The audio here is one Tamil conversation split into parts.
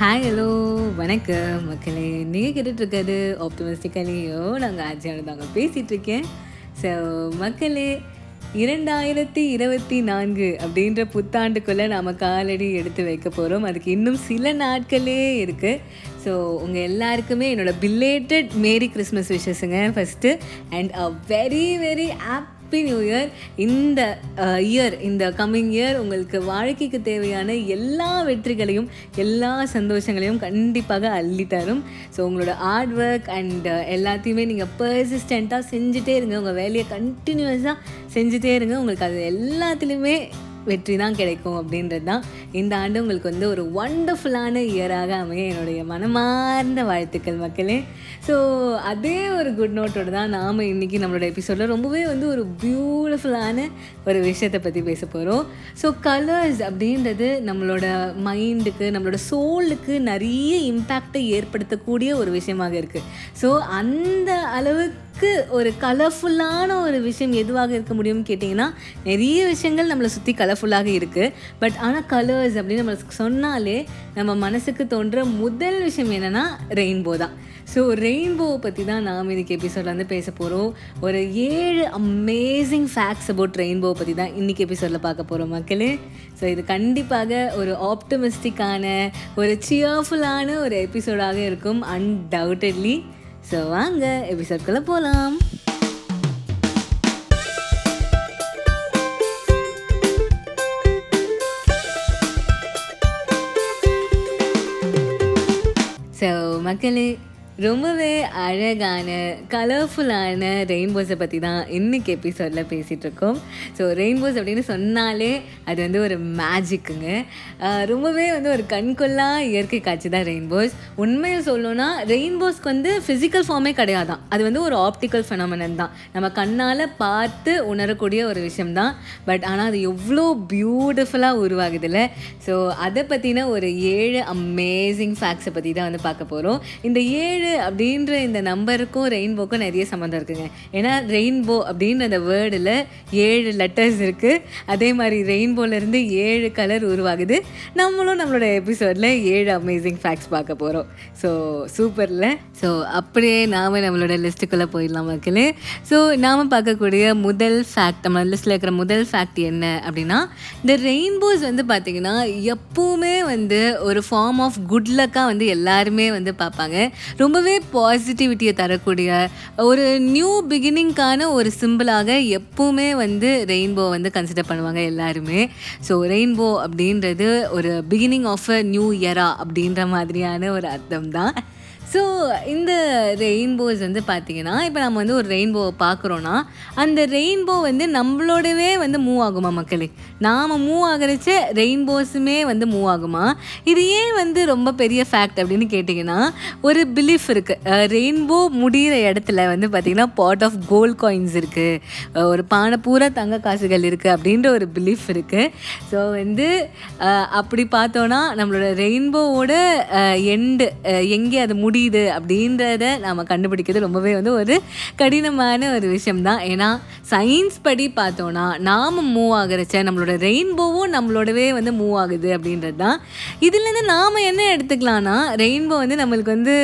ஹாய் ஹலோ வணக்கம். மக்களே நீங்கள் கேட்டுட்ருக்காது ஆப்டமிஸ்டிக்கலையோ நாங்கள் ஆச்சியான தாங்க பேசிகிட்ருக்கேன் ஸோ மக்களே இரண்டாயிரத்தி இருபத்தி நான்கு அப்படின்ற புத்தாண்டுக்குள்ளே நாம் காலடி எடுத்து வைக்க போகிறோம் அதுக்கு இன்னும் சில நாட்களே இருக்குது ஸோ உங்கள் எல்லாருக்குமே என்னோட belated merry Christmas விஷஸுங்க first and a very very app happy new year. இந்த இயர் இந்த கம்மிங் இயர் உங்களுக்கு வாழ்க்கைக்கு தேவையான எல்லா வெற்றிகளையும் எல்லா சந்தோஷங்களையும் கண்டிப்பாக அள்ளி தரும். ஸோ உங்களோட ஹார்ட் ஒர்க் அண்ட் எல்லாத்தையுமே நீங்கள் பர்சிஸ்டண்ட்டாக செஞ்சுட்டே இருங்க. உங்கள் வேலையை கண்டினியூஸாக செஞ்சுட்டே இருங்க. உங்களுக்கு அது எல்லாத்துலேயுமே வெற்றி தான் கிடைக்கும் அப்படின்றது தான். இந்த ஆண்டு உங்களுக்கு வந்து ஒரு ஒண்டர்ஃபுல்லான இயராக அமைய என்னுடைய மனமார்ந்த வாழ்த்துக்கள் மக்களே. ஸோ அதே ஒரு குட் நோட்டோடு தான் நாம் இன்றைக்கி நம்மளோட எபிசோடில் ரொம்பவே வந்து ஒரு பியூட்டிஃபுல்லான ஒரு விஷயத்தை பற்றி பேச போகிறோம் ஸோ கலர்ஸ் அப்படின்றது நம்மளோட மைண்டுக்கு நம்மளோட சோலுக்கு நிறைய இம்பேக்டை ஏற்படுத்தக்கூடிய ஒரு விஷயமாக இருக்குது ஸோ அந்த அளவுக்கு ஒரு கலர்ஃபுல்லான ஒரு விஷயம் எதுவாக இருக்க முடியும்னு கேட்டிங்கன்னா நிறைய விஷயங்கள் நம்மளை சுற்றி கலர்ஃபுல்லாக இருக்குது பட் ஆனால் கலர்ஸ் அப்படின்னு நம்மளுக்கு சொன்னாலே நம்ம மனசுக்கு தோன்ற முதல் விஷயம் என்னென்னா ரெயின்போ தான். ஸோ ரெயின்போவை பற்றி தான் நாம் இன்றைக்கி எபிசோடில் வந்து பேச போகிறோம் ஒரு ஏழு அமேசிங் ஃபேக்ட்ஸ் அபவுட் ரெயின்போவை பற்றி தான் இன்றைக்கி எபிசோடில் பார்க்க போகிறோம் மக்களே. ஸோ இது கண்டிப்பாக ஒரு ஆப்டமிஸ்டிக்கான ஒரு சியர்ஃபுல்லான ஒரு எபிசோடாக இருக்கும் அன்டவுட்டட்லி ஸோ வாங்க எபிசோட்குள்ளே போகலாம் ஸோ மக்களே ரொம்பவே அழகான கலர்ஃபுல்லான ரெயின்போஸை பற்றி தான் இன்றைக்கி எபிசோடில் பேசிகிட்ருக்கோம் ஸோ ரெயின்போஸ் அப்படின்னு சொன்னாலே அது வந்து ஒரு மேஜிக்குங்க ரொம்பவே வந்து ஒரு கண்கொள்ளா இயற்கை காட்சி தான் ரெயின்போஸ் உண்மையை சொல்லணும்னா ரெயின்போஸ்க்கு வந்து ஃபிசிக்கல் ஃபார்மே கிடையாதான். அது வந்து ஒரு ஆப்டிக்கல் ஃபெனாமினன் தான். நம்ம கண்ணால் பார்த்து உணரக்கூடிய ஒரு விஷயம் தான். பட் ஆனால் அது எவ்வளோ பியூட்டிஃபுல்லாக உருவாகுதுல்ல. ஸோ அதை பற்றின ஒரு ஏழு அமேசிங் ஃபேக்ட்ஸை பற்றி தான் வந்து பார்க்க போகிறோம் இந்த ஏழு அப்படின்ற இந்த நம்பருக்கும் ரெயின்போக்கும் நிறைய சம்மந்தம் இருக்குங்க. ஏன்னா ரெயின்போ அப்படின்ற அந்த வேர்டில் ஏழு லெட்டர்ஸ் இருக்குது அதே மாதிரி ரெயின்போலேருந்து ஏழு கலர் உருவாகுது. நம்மளும் நம்மளோட எபிசோடில் ஏழு அமேசிங் ஃபேக்ட்ஸ் பார்க்க போகிறோம் ஸோ சூப்பரில் ஸோ அப்படியே நாம் நம்மளோட லிஸ்ட்டுக்குள்ளே போயிடலாம் மக்களே. ஸோ நாம் பார்க்கக்கூடிய முதல் ஃபேக்ட் நம்ம லிஸ்ட்டில் இருக்கிற முதல் ஃபேக்ட் என்ன அப்படின்னா இந்த ரெயின்போஸ் வந்து பார்த்திங்கன்னா எப்பவுமே வந்து ஒரு ஃபார்ம் ஆஃப் குட் லக்காக வந்து எல்லாருமே வந்து பார்ப்பாங்க. ரொம்ப ரொம்பவே பாசிட்டிவிட்டியை தரக்கூடிய ஒரு நியூ பிகினிங்க்கான ஒரு சிம்பிளாக எப்போவுமே வந்து ரெயின்போ வந்து கன்சிடர் பண்ணுவாங்க எல்லாருமே. ஸோ ரெயின்போ அப்படின்றது ஒரு பிகினிங் ஆஃப் அ நியூ இயரா அப்படின்ற மாதிரியான ஒரு அர்த்தம் தான் ஸோ இந்த ரெயின்போஸ் வந்து பார்த்திங்கன்னா இப்போ நம்ம வந்து ஒரு ரெயின்போவை பார்க்குறோன்னா அந்த ரெயின்போ வந்து நம்மளோடவே வந்து மூவ் ஆகுமா மக்களே? நாம் மூவ் ஆகிறச்ச ரெயின்போஸுமே வந்து மூவ் ஆகுமா? இது ஏன் வந்து ரொம்ப பெரிய ஃபேக்ட் அப்படின்னு கேட்டிங்கன்னா ஒரு பிலீஃப் இருக்குது ரெயின்போ முடிகிற இடத்துல வந்து பார்த்திங்கன்னா பாட் ஆஃப் கோல்ட் காயின்ஸ் இருக்குது ஒரு பானை பூரா தங்க காசுகள் இருக்குது அப்படின்ற ஒரு பிலீஃப் இருக்குது ஸோ வந்து அப்படி பார்த்தோன்னா நம்மளோட ரெயின்போவோட எண்டு எங்கே அது முடி முடியுது அப்படின்றத நாம் கண்டுபிடிக்கிறது ரொம்பவே வந்து ஒரு கடினமான ஒரு விஷயம்தான். ஏன்னா சயின்ஸ் படி பார்த்தோன்னா நாம் மூவ் ஆகிறச்ச நம்மளோட ரெயின்போவும் நம்மளோடவே வந்து மூவ் ஆகுது அப்படின்றது தான் இதுலேருந்து நாம் என்ன எடுத்துக்கலாம்னா ரெயின்போ வந்து நம்மளுக்கு வந்து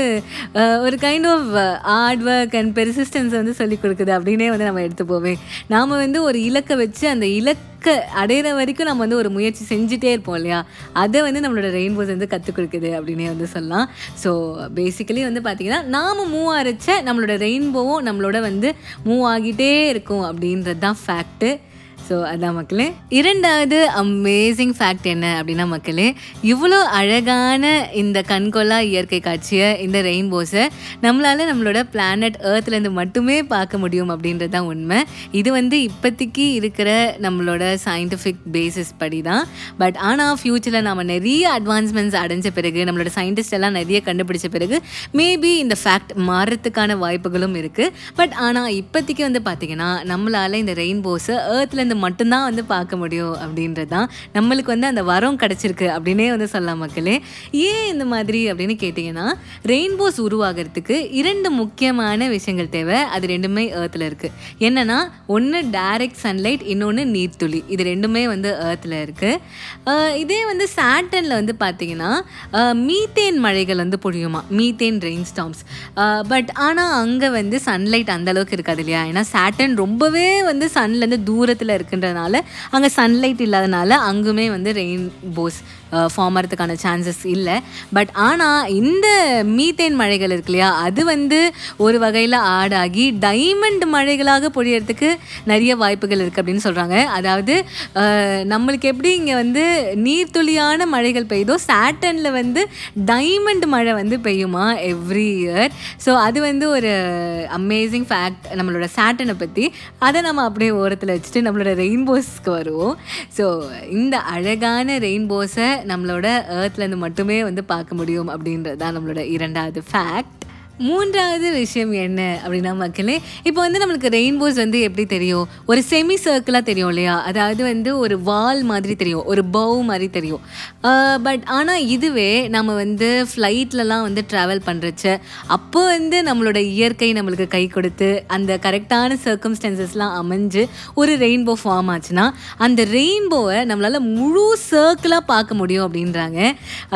ஒரு kind of hard work and persistence வந்து சொல்லிக் கொடுக்குது அப்படின்னே வந்து நம்ம எடுத்து போவேன் நாம் வந்து ஒரு இலக்கை வச்சு அந்த இலக்கு அடையிற வரைக்கும் நம்ம வந்து ஒரு முயற்சி செஞ்சுட்டே இருப்போம் இல்லையா? அதை வந்து நம்மளோட ரெயின்போஸ் வந்து கற்றுக் கொடுக்குது அப்படின்னே வந்து சொல்லலாம். ஸோ பேசிக்கலி வந்து பார்த்திங்கன்னா நாம் மூவ் ஆகிறச்ச நம்மளோட ரெயின்போவும் நம்மளோட வந்து மூவ் ஆகிட்டே இருக்கும் அப்படின்றது தான் ஃபேக்ட்டு ஸோ அதான் மக்களே. இரண்டாவது அமேசிங் ஃபேக்ட் என்ன அப்படின்னா மக்களே இவ்வளோ அழகான இந்த கண்கொள்ளா இயற்கை காட்சியை இந்த ரெயின்போஸை நம்மளால் நம்மளோட பிளானட் ஏர்த்லேருந்து மட்டுமே பார்க்க முடியும் அப்படின்றது தான் உண்மை. இது வந்து இப்போதைக்கு இருக்கிற நம்மளோட சயின்டிஃபிக் பேசிஸ் படி தான் பட் ஆனால் ஃப்யூச்சரில் நம்ம நிறைய அட்வான்ஸ்மெண்ட்ஸ் அடைஞ்ச பிறகு நம்மளோட சயின்டிஸ்ட் எல்லாம் நிறைய கண்டுபிடிச்ச பிறகு மேபி இந்த ஃபேக்ட் மாறுறதுக்கான வாய்ப்புகளும் இருக்குது பட் ஆனால் இப்போதைக்கு வந்து பார்த்திங்கன்னா நம்மளால் இந்த ரெயின்போஸை ஏர்த்லேருந்து மட்டும்தான் வந்து பார்க்க முடியும் அப்படின்றது தான். நம்மளுக்கு வந்து அந்த வரம் கிடச்சிருக்கு அப்படின்னே வந்து சொல்லலாம் மக்களே. ஏன் இந்த மாதிரி அப்படின்னு கேட்டிங்கன்னா ரெயின்போஸ் உருவாகிறதுக்கு இரண்டு முக்கியமான விஷயங்கள் தேவை. அது ரெண்டுமே ஏர்த்தில் இருக்குது என்னென்னா ஒன்று டைரக்ட் சன்லைட் இன்னொன்று நீர்த்துளி. இது ரெண்டுமே வந்து ஏர்த்தில் இருக்குது இதே வந்து சாட்டனில் வந்து பார்த்தீங்கன்னா மீத்தேன் மழைகள் வந்து பொழியுமா? மீத்தேன் ரெயின் ஸ்டாம்ஸ் பட் ஆனால் அங்கே வந்து சன்லைட் அந்த அளவுக்கு இருக்காது இல்லையா? ஏன்னா சாட்டன் ரொம்பவே வந்து சன்லேருந்து தூரத்தில் இருக்குன்றதுனால அங்கே சன்லைட் இல்லாதனால அங்குமே வந்து ரெயின்போஸ் ஃபார்ம் ஆகிறதுக்கான சான்சஸ் இல்லை. பட் ஆனால் இந்த மீத்தேன் மழைகள் இருக்கு இல்லையா அது வந்து ஒரு வகையில் ஆடாகி டைமண்ட் மழைகளாக பொழியறதுக்கு நிறைய வாய்ப்புகள் இருக்குது அப்படின்னு சொல்கிறாங்க அதாவது நம்மளுக்கு எப்படி இங்கே வந்து நீர்த்துளியான மழைகள் பெய்யுதோ சாட்டனில் வந்து டைமண்ட் மழை வந்து பெய்யுமா எவ்ரி இயர் ஸோ அது வந்து ஒரு அமேசிங் ஃபேக்ட் நம்மளோட சாட்டனை பற்றி அதை நம்ம அப்படியே ஓரத்தில் வச்சுட்டு நம்மளோட ரெயின்போஸ்க்கு வருவோம். ஸோ இந்த அழகான ரெயின்போஸை நம்மளோட ஏர்த்லேருந்து மட்டுமே வந்து பார்க்க முடியும் அப்படின்றது தான் நம்மளோட இரண்டாவது ஃபேக்ட் மூன்றாவது விஷயம் என்ன அப்படின்னா மக்களே இப்போ வந்து நம்மளுக்கு ரெயின்போஸ் வந்து எப்படி தெரியும்? ஒரு செமி சர்க்கிளாக தெரியும் இல்லையா? அதாவது வந்து ஒரு வால் மாதிரி தெரியும் ஒரு பவு மாதிரி தெரியும். பட் ஆனால் இதுவே நம்ம வந்து ஃப்ளைட்லலாம் வந்து ட்ராவல் பண்ணுறச்ச அப்போ வந்து நம்மளோட இயற்கை நம்மளுக்கு கை கொடுத்து அந்த கரெக்டான சர்க்கம்ஸ்டன்சஸ்லாம் அமைஞ்சு ஒரு ரெயின்போ ஃபார்ம் ஆச்சுன்னா அந்த ரெயின்போவை நம்மளால் முழு சர்க்கிளாக பார்க்க முடியும் அப்படின்றாங்க.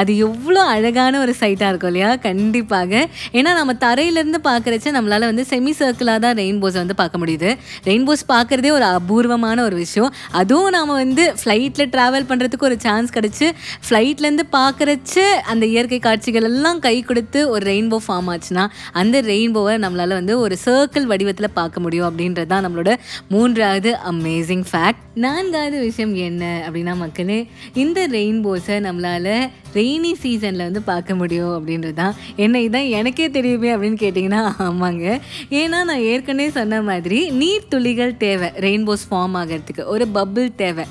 அது எவ்வளோ அழகான ஒரு சைட்டாக இருக்கும் இல்லையா? கண்டிப்பாக. ஏன்னா நம்ம தரையிலேருந்து பார்க்குறச்ச நம்மளால் வந்து செமி சர்க்கிளாக தான் ரெயின்போஸை வந்து பார்க்க முடியுது. ரெயின்போஸ் பார்க்குறதே ஒரு அபூர்வமான ஒரு விஷயம். அதுவும் நாம் வந்து ஃப்ளைட்டில் ட்ராவல் பண்ணுறதுக்கு ஒரு சான்ஸ் கிடச்சி ஃப்ளைட்லேருந்து பார்க்குறச்ச அந்த இயற்கை காட்சிகள் எல்லாம் கை கொடுத்து ஒரு ரெயின்போ ஃபார்ம் ஆச்சுன்னா அந்த ரெயின்போவை நம்மளால் வந்து ஒரு சர்க்கிள் வடிவத்தில் பார்க்க முடியும் அப்படின்றது தான் நம்மளோட மூன்றாவது அமேசிங் ஃபேக்ட் நான்காவது விஷயம் என்ன அப்படின்னா மக்களே இந்த ரெயின்போஸை நம்மளால் ரெய்னி சீசனில் வந்து பார்க்க முடியும் அப்படின்றது தான். என்ன இதான் எனக்கே தெரியும் அப்படின்னு கேட்டிங்கன்னா ஆமாங்க. ஏன்னா நான் ஏற்கனவே சொன்ன மாதிரி நீர் துளிகள் தேவை ரெயின்போஸ் ஃபார்ம் ஆகிறதுக்கு. ஒரு பபிள் தேவை.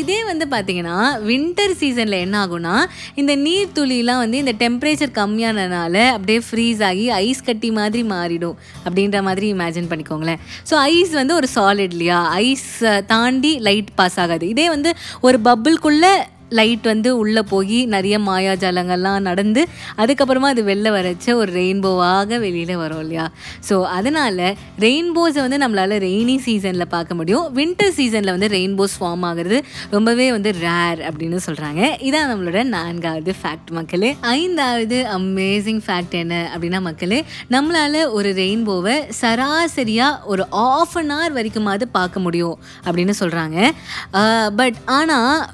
இதே வந்து பார்த்தீங்கன்னா வின்டர் சீசனில் என்ன ஆகும்னா இந்த நீர் துளிலாம் வந்து இந்த டெம்பரேச்சர் கம்மியானனால அப்படியே ஃப்ரீஸ் ஆகி ஐஸ் கட்டி மாதிரி மாறிடும் அப்படின்ற மாதிரி இமேஜின் பண்ணிக்கோங்களேன். ஸோ ஐஸ் வந்து ஒரு சாலிட் இல்லையா? ஐஸ் தாண்டி லைட் பாஸ் ஆகாது. இதே வந்து ஒரு பப்புள்குள்ளே லைட் வந்து உள்ளே போய் நிறைய மாயாஜாலங்கள்லாம் நடந்து அதுக்கப்புறமா அது வெளில வரச்ச ஒரு ரெயின்போவாக வெளியில் வரும் இல்லையா? ஸோ அதனால் ரெயின்போஸை வந்து நம்மளால் ரெய்னி சீசனில் பார்க்க முடியும். வின்டர் சீசனில் வந்து ரெயின்போஸ் ஃபார்ம் ஆகுறது ரொம்பவே வந்து ரேர் அப்படின்னு சொல்கிறாங்க இதான் நம்மளோட நான்காவது ஃபேக்ட் மக்களே. ஐந்தாவது அமேசிங் ஃபேக்ட் என்ன அப்படின்னா மக்களே நம்மளால் ஒரு ரெயின்போவை சராசரியாக ஒரு ஆஃப் அன் ஹவர் வரைக்குமாவது பார்க்க முடியும் அப்படின்னு சொல்கிறாங்க பட் ஆனால்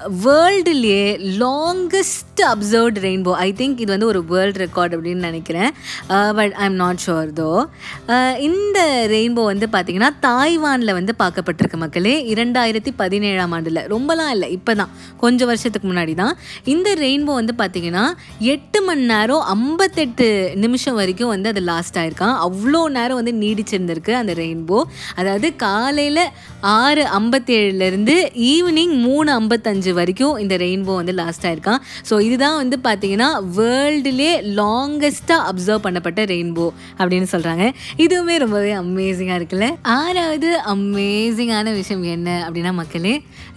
வேர்ல்டுலேயே longest observed rainbow I think இது வந்து ஒரு வேர்ல்ட் ரெக்கார்ட் அப்படின்னு நினைக்கிறேன். But I am not sure though இந்த ரெயின்போ வந்து பார்த்திங்கன்னா தாய்வானில் வந்து பார்க்கப்பட்டிருக்கு மக்களே. இரண்டாயிரத்தி பதினேழாம் ஆண்டில். ரொம்பலாம் இல்லை இப்போ தான் கொஞ்சம் வருஷத்துக்கு முன்னாடி தான் இந்த ரெயின்போ வந்து பார்த்திங்கன்னா எட்டு மணி நேரம் ஐம்பத்தெட்டு நிமிஷம் வரைக்கும் வந்து அது லாஸ்ட் ஆயிருக்கான். அவ்வளோ நேரம் வந்து நீடிச்சிருந்திருக்கு அந்த ரெயின்போ அதாவது காலையில் ஆறு ஐம்பத்தேழுலேருந்து ஈவினிங் மூணு ஐம்பத்தஞ்சு வரைக்கும் இந்த ரெயின்போ வந்து லாஸ்ட் ஆயிருக்கான். ஸோ இதுதான் வந்து பார்த்தீங்கன்னா வேர்ல்டுலே லாங்கஸ்ட்டாக அப்சர்வ் பண்ணப்பட்ட ரெயின்போ அப்படின்னு சொல்கிறாங்க இதுவுமே ரொம்பவே அமேசிங்காக இருக்குல்ல? ஆறாவது அமேசிங்கான விஷயம் என்ன அப்படின்னா மக்களே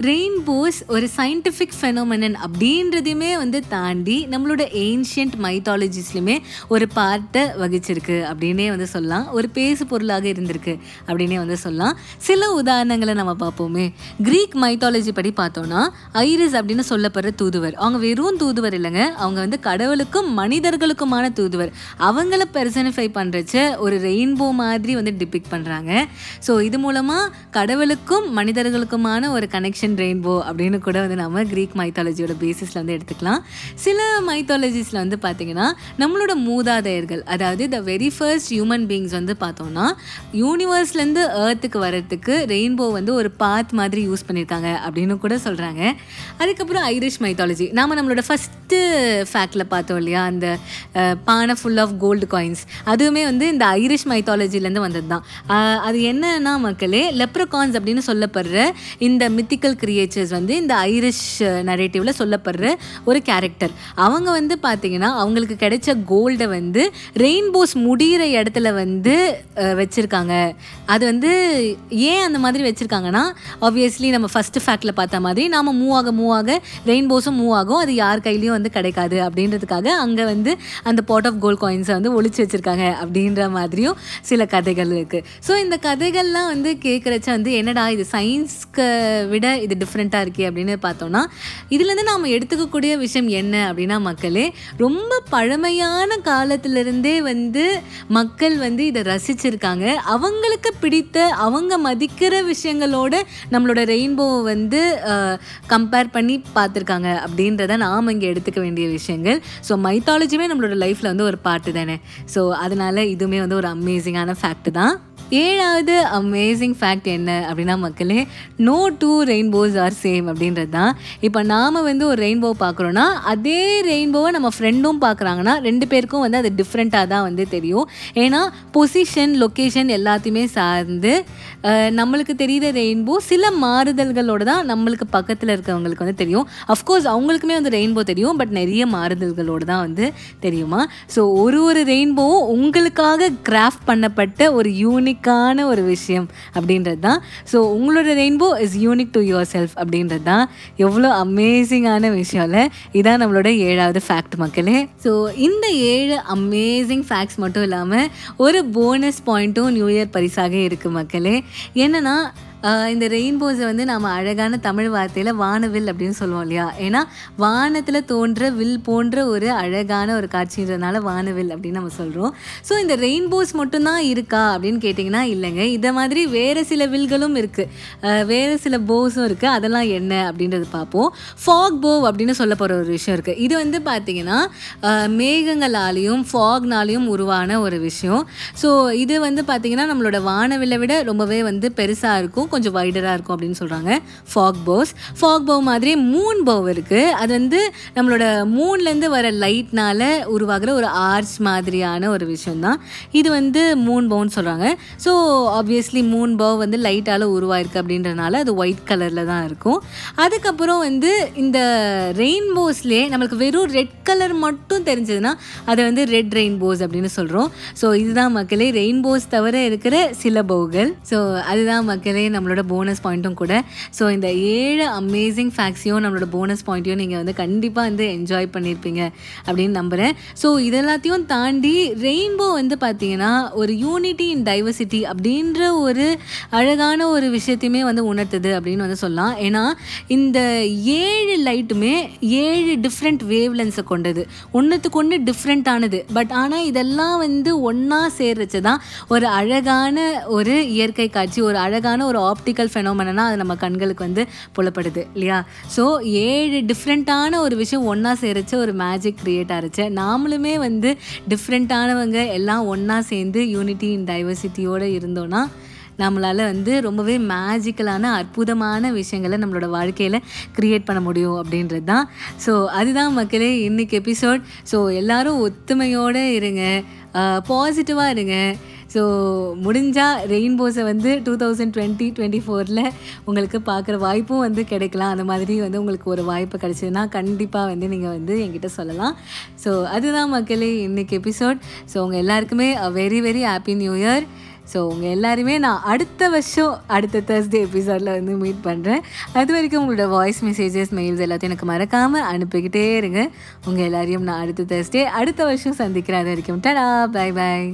ரெயின்போஸ் ஒரு சயின்டிஃபிக் ஃபெனோமனன் அப்படின்றதையுமே வந்து தாண்டி நம்மளோட ஏன்ஷியன்ட் மைத்தாலஜிஸ்லையுமே ஒரு பார்ட்டை வகிச்சிருக்கு அப்படின்னே வந்து சொல்லலாம். ஒரு பேசு பொருளாக இருந்திருக்கு அப்படின்னே வந்து சொல்லலாம். சில உதாரணங்களை நம்ம பார்ப்போமே. கிரீக் மைத்தாலஜி படி பார்த்தோம்னா ஐரிஸ் அப்படின்னு சொல்ல சொல்லப்படுற தூதுவர். அவங்க வெறும் தூதுவர் இல்லைங்க. அவங்க வந்து கடவுளுக்கும் மனிதர்களுக்குமான தூதுவர். அவங்கள பெர்சனிஃபை பண்ணுறச்ச ஒரு ரெயின்போ மாதிரி வந்து டிபிக் பண்ணுறாங்க ஸோ இது மூலமாக கடவுளுக்கும் மனிதர்களுக்குமான ஒரு கனெக்ஷன் ரெயின்போ அப்படின்னு கூட வந்து நம்ம கிரீக் மைத்தாலஜியோட பேசிஸில் வந்து எடுத்துக்கலாம். சில மைத்தாலஜிஸில் வந்து பார்த்திங்கன்னா நம்மளோட மூதாதையர்கள் அதாவது the very first human beings வந்து பார்த்தோம்னா யூனிவர்ஸ்லேருந்து ஏர்த்துக்கு வர்றதுக்கு ரெயின்போ வந்து ஒரு பாத் மாதிரி யூஸ் பண்ணியிருக்காங்க அப்படின்னு கூட சொல்கிறாங்க அதுக்கப்புறம் ஐரிஷ் மைத்தாலஜி நாம் நம்மளோட ஃபஸ்ட்டு ஃபேக்டில் பார்த்தோம் இல்லையா? அந்த பானை ஃபுல் ஆஃப் கோல்டு காயின்ஸ் அதுவுமே வந்து இந்த ஐரிஷ் மைத்தாலஜிலேருந்து வந்தது தான் அது என்னன்னா மக்களே லெப்ரகான்ஸ் அப்படின்னு சொல்லப்படுற இந்த மித்திக்கல் கிரியேச்சர்ஸ் வந்து இந்த ஐரிஷ் நரேட்டிவில் சொல்லப்படுற ஒரு கேரக்டர் அவங்க வந்து பார்த்திங்கன்னா அவங்களுக்கு கிடைச்ச கோல்டை வந்து ரெயின்போஸ் முடிகிற இடத்துல வந்து வச்சுருக்காங்க. அது வந்து ஏன் அந்த மாதிரி வச்சுருக்காங்கன்னா ஆப்வியஸ்லி நம்ம ஃபஸ்ட்டு ஃபேக்டில் பார்த்த மாதிரி நாம் மூவ் ஆக மூவ் ஆக ரெயின்போஸும் மூவ் ஆகும். அது யார் கையிலையும் வந்து கிடைக்காது. அப்படின்றதுக்காக அங்கே வந்து அந்த பாட் ஆஃப் கோல்ட் காயின்ஸை வந்து ஒழிச்சு வச்சுருக்காங்க அப்படின்ற மாதிரியும் சில கதைகள் இருக்குது ஸோ இந்த கதைகள்லாம் வந்து கேட்குறச்ச வந்து என்னடா இது சயின்ஸ்க்கு விட இது டிஃப்ரெண்ட்டாக இருக்கே அப்படின்னு பார்த்தோம்னா இதுலேருந்து நாம் எடுத்துக்கக்கூடிய விஷயம் என்ன அப்படின்னா மக்களே ரொம்ப பழமையான காலத்திலிருந்தே வந்து மக்கள் வந்து இதை ரசிச்சிருக்காங்க. அவங்களுக்கு பிடித்த அவங்க மதிக்கிற விஷயங்களோட நம்மளோட ரெயின்போவை வந்து கம்பேர் பண்ணி பார்த்துருக்காங்க அப்படின்றத நாம் இங்கே எடுத்துக்க வேண்டிய விஷயங்கள். ஸோ மைத்தாலஜியுமே நம்மளோட லைஃப்பில் வந்து ஒரு பாட்டு தானே. ஸோ அதனால இதுவுமே வந்து ஒரு அமேசிங்கான ஃபேக்ட் தான். ஏழாவது அமேசிங் ஃபேக்ட் என்ன அப்படின்னா மக்களே no two rainbows are same அப்படின்றது தான். இப்போ நாம் வந்து ஒரு ரெயின்போ பார்க்குறோன்னா அதே ரெயின்போவை நம்ம ஃப்ரெண்டும் பார்க்குறாங்கன்னா ரெண்டு பேருக்கும் வந்து அது டிஃப்ரெண்ட்டாக தான் வந்து தெரியும். ஏன்னா பொசிஷன் லொக்கேஷன் எல்லாத்தையுமே சார்ந்து நம்மளுக்கு தெரியுற ரெயின்போ சில மாறுதல்களோடு தான் நம்மளுக்கு பக்கத்தில் இருக்கவங்களுக்கு வந்து தெரியும். அஃப்கோர்ஸ் அவங்களுக்குமே வந்து ரெயின்போ தெரியும் பட் நிறைய மாறுதல்களோடு தான் வந்து தெரியுமா? ஸோ ஒரு ஒரு ரெயின்போவும் உங்களுக்காக கிராஃப்ட் பண்ணப்பட்ட ஒரு யூனிக் யூனிக்கான ஒரு விஷயம் அப்படின்றது தான். ஸோ உங்களோட rainbow is unique to yourself அப்படின்றது தான். எவ்வளோ அமேசிங்கான விஷயம்ல. இதான் நம்மளோட ஏழாவது ஃபேக்ட் மக்களே. ஸோ இந்த ஏழு அமேசிங் ஃபேக்ட்ஸ் மட்டும் இல்லாமல் ஒரு போனஸ் பாயிண்ட்டும் நியூ இயர் பரிசாக இருக்குது மக்களே. என்னன்னா இந்த ரெயின்போஸை வந்து நாம் அழகான தமிழ் வார்த்தையில் வானவில் அப்படின்னு சொல்லுவோம் இல்லையா? ஏன்னா வானத்தில் தோன்ற வில் போன்ற ஒரு அழகான ஒரு காட்சின்றதுனால வானவில் அப்படின்னு நம்ம சொல்கிறோம் ஸோ இந்த ரெயின்போஸ் மட்டும்தான் இருக்கா அப்படின்னு கேட்டிங்கன்னா இல்லைங்க. இதை மாதிரி வேறு சில வில்களும் இருக்குது வேறு சில போஸும் இருக்குது அதெல்லாம் என்ன அப்படின்றது பார்ப்போம். ஃபாக் போவ் அப்படின்னு சொல்ல போகிற ஒரு விஷயம் இருக்குது இது வந்து பார்த்திங்கன்னா மேகங்களாலேயும் ஃபாக்னாலேயும் உருவான ஒரு விஷயம். ஸோ இது வந்து பார்த்திங்கன்னா நம்மளோட வானவில்லை விட ரொம்பவே வந்து பெருசாக இருக்கும். கொஞ்சம் வைடராக இருக்கும் அப்படின்னு சொல்கிறாங்க ஃபாக் பவுஸ் ஃபாக் பவு மாதிரி மூன் பவு இருக்குது அது வந்து நம்மளோட மூன்லேருந்து வர லைட்னால் உருவாகிற ஒரு ஆர்ச் மாதிரியான ஒரு விஷயம்தான். இது வந்து மூன் பவுன்னு சொல்கிறாங்க ஸோ ஆப்வியஸ்லி மூன் பவு வந்து லைட்டால் உருவாயிருக்கு அப்படின்றனால அது ஒயிட் கலரில் தான் இருக்கும். அதுக்கப்புறம் வந்து இந்த ரெயின்போஸ்லேயே நம்மளுக்கு வெறும் ரெட் கலர் மட்டும் தெரிஞ்சதுன்னா அதை வந்து ரெட் ரெயின்போஸ் அப்படின்னு சொல்கிறோம் ஸோ இதுதான் மக்களே ரெயின்போஸ் தவிர இருக்கிற சில பவுகள் ஸோ அதுதான் மக்களே நம்மளோட போனஸ் பாயிண்ட்டும் கூட. ஸோ இந்த ஏழு அமேசிங் ஃபேக்ட்ஸையும் நம்மளோட போனஸ் பாயிண்ட்டையும் நீங்கள் வந்து கண்டிப்பாக வந்து என்ஜாய் பண்ணியிருப்பீங்க அப்படின்னு நம்புகிறேன் ஸோ இதெல்லாத்தையும் தாண்டி ரெயின்போ வந்து பார்த்தீங்கன்னா ஒரு யூனிட்டி இன் டைவர்சிட்டி அப்படின்ற ஒரு அழகான ஒரு விஷயத்தையுமே வந்து உணர்த்துது அப்படின்னு வந்து சொல்லலாம். ஏன்னா இந்த ஏழு லைட்டுமே ஏழு டிஃப்ரெண்ட் வேவ்லென்ஸை கொண்டது. ஒன்றுத்துக்கு ஒன்று டிஃப்ரெண்ட்டானது பட் ஆனால் இதெல்லாம் வந்து ஒன்றா சேர்றச்சு தான் ஒரு அழகான ஒரு இயற்கை காட்சி ஒரு அழகான ஒரு ஆப்டிக்கல் ஃபெனோமெனா அது நம்ம கண்களுக்கு வந்து புலப்படுது இல்லையா? ஸோ ஏழு டிஃப்ரெண்ட்டான ஒரு விஷயம் ஒன்றா சேரச்ச ஒரு மேஜிக் க்ரியேட் ஆகிருச்சு நாமளுமே வந்து டிஃப்ரெண்ட்டானவங்க எல்லாம் ஒன்றா சேர்ந்து யூனிட்டி இன் டைவர்சிட்டியோடு இருந்தோன்னா நம்மளால் வந்து ரொம்பவே மேஜிக்கலான அற்புதமான விஷயங்களை நம்மளோட வாழ்க்கையில் க்ரியேட் பண்ண முடியும் அப்படின்றது தான் ஸோ அதுதான் மக்களே இன்றைக்கி எபிசோட் ஸோ எல்லோரும் ஒத்துமையோடு இருங்க. பாசிட்டிவாக இருங்க. ஸோ முடிஞ்சால் ரெயின்போஸை வந்து டூ தௌசண்ட் டுவெண்ட்டி டுவெண்ட்டி ஃபோரில் உங்களுக்கு பார்க்குற வாய்ப்பும் வந்து கிடைக்கலாம். அந்த மாதிரி வந்து உங்களுக்கு ஒரு வாய்ப்பு கிடைச்சதுன்னா கண்டிப்பாக வந்து நீங்கள் வந்து என்கிட்ட சொல்லலாம். ஸோ அதுதான் மக்களே இன்றைக்கி எபிசோட் ஸோ உங்கள் எல்லாருக்குமே very very happy new year so உங்கள் எல்லாருமே நான் அடுத்த வருஷம் அடுத்த தேர்ஸ்டே எபிசோடில் வந்து மீட் பண்ணுறேன் அது வரைக்கும் உங்களோட வாய்ஸ் மெசேஜஸ் மெயில்ஸ் எல்லாத்தையும் எனக்கு மறக்காமல் அனுப்பிக்கிட்டே இருங்க. உங்கள் எல்லாரையும் நான் அடுத்த தேர்ஸ்டே அடுத்த வருஷம் சந்திக்கிறேன். அது வரைக்கும் டடா பை பாய்